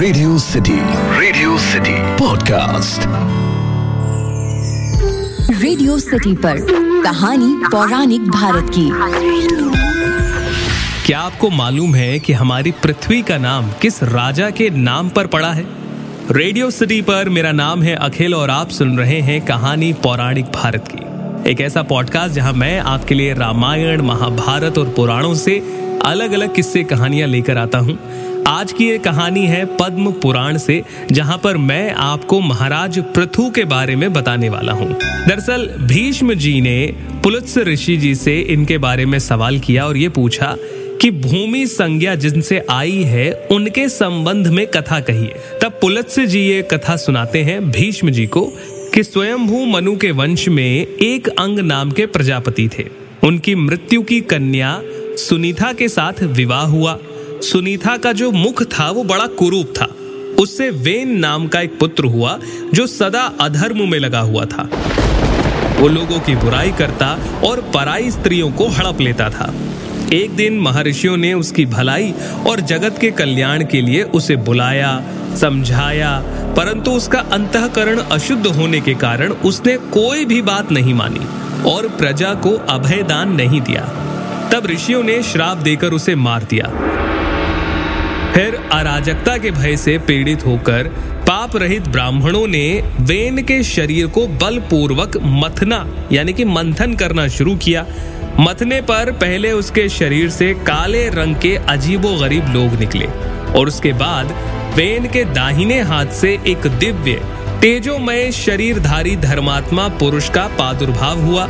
Radio City Radio City podcast Radio City पर कहानी पौराणिक भारत की। क्या आपको मालूम है कि हमारी पृथ्वी का नाम किस राजा के नाम पर पड़ा है? रेडियो सिटी पर मेरा नाम है अखिल और आप सुन रहे हैं कहानी पौराणिक भारत की। एक ऐसा पॉडकास्ट जहाँ मैं आपके लिए रामायण महाभारत और पुराणों से अलग अलग किस्से कहानियाँ लेकर आता हूँ। आज की ये कहानी है पद्म पुराण से, जहाँ पर मैं आपको महाराज पृथु के बारे में बताने वाला हूँ। दरअसल, भीष्म जी ने पुलत्स ऋषि जी से इनके बारे में सवाल किया और ये पूछा कि भूमि संज्ञा जिनसे आई है, उनके संबंध में कथा कहिए तब पुलत्स जी ये कथा सुनाते हैं भीष्म जी को कि स्वयंभू मनु के वंश में एक अंग नाम के प्रजापति थे। उनकी मृत्यु की कन्या सुनीता के साथ विवाह हुआ। सुनीता का जो मुख था, वो बड़ा कुरूप था। उससे वेन नाम का एक पुत्र हुआ, जो सदा अधर्म में लगा हुआ था। वो लोगों की बुराई करता और पराई स्त्रियों को हड़प लेता था। एक दिन महर्षियों ने उसकी भलाई और जगत के कल्याण के लिए उसे बुलाया, समझाया, परंतु उसका अंतकरण अशुद्ध होने के कारण उसने कोई भी बात नहीं मानी और प्रजा को अभय दान नहीं दिया। तब ऋषियों ने श्राप देकर उसे मार दिया। फिर अराजकता के भय से पीड़ित होकर पाप रहित ब्राह्मणों ने वेन के शरीर को बलपूर्वक मथना, यानी कि मंथन करना शुरू किया। मथने पर पहले उसके शरीर से काले रंग के अजीबो गरीब लोग निकले और उसके बाद वेन के दाहिने हाथ से एक दिव्य, तेजोमय शरीरधारी धर्मात्मा पुरुष का प्रादुर्भाव हुआ,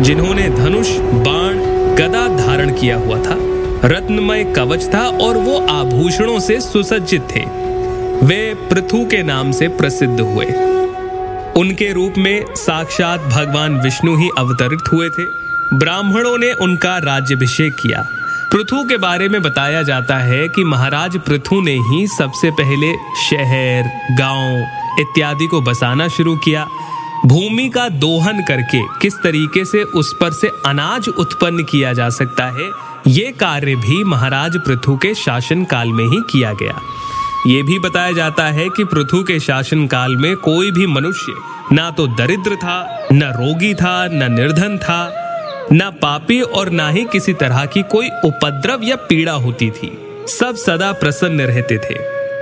जिन्होंने धनुष, बाण, गदा धारण किया हुआ था। रत्नमय कवच था और वो आभूषणों से सुसज्जित थे। वे पृथु के नाम से प्रसिद्ध हुए। उनके रूप में साक्षात भगवान विष्णु ही अवतरित हुए थे। ब्राह्मणों ने उनका राज्यभिषेक किया। पृथु के बारे में बताया जाता है कि महाराज पृथु ने ही सबसे पहले शहर, गाँव इत्यादि को बसाना शुरू किया। भूमि का दोहन करके किस तरीके से उस पर से अनाज उत्पन्न किया जा सकता है ये कार्य भी महाराज पृथु के शासन काल में ही किया गया। ये भी बताया जाता है कि पृथु के शासन काल में कोई भी मनुष्य ना तो दरिद्र था, न रोगी था, न निर्धन था, न पापी और ना ही किसी तरह की कोई उपद्रव या पीड़ा होती थी। सब सदा प्रसन्न रहते थे।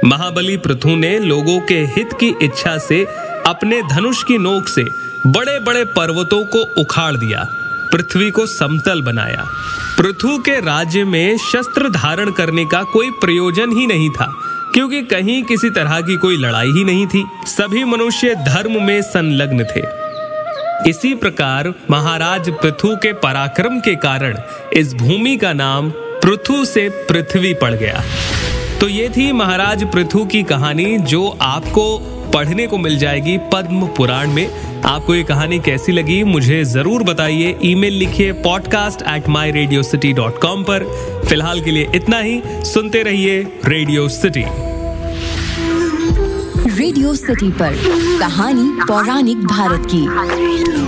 महाबली पृथु ने लोगों के हित की इच्छा से अपने धनुष की नोक से बड़े बड़े पर्वतों को उखाड़ दिया। पृथ्वी को समतल बनाया। पृथु के राज्य में शस्त्र धारण करने का कोई प्रयोजन ही नहीं था, क्योंकि कहीं किसी तरह की कोई लड़ाई ही नहीं थी। सभी मनुष्य धर्म में संलग्न थे। इसी प्रकार महाराज पृथु के पराक्रम के कारण इस भूमि का नाम पृथु से पृथ्वी पड़ गया। तो ये थी महाराज पृथु की कहानी, जो आपको पढ़ने को मिल जाएगी पद्म पुराण में। आपको ये कहानी कैसी लगी, मुझे ज़रूर बताइए। ईमेल लिखिए podcast at my Radio City dot com पर। फ़िलहाल के लिए इतना ही, सुनते रहिए रेडियो सिटी रेडियो सिटी पर, कहानी पौराणिक भारत की।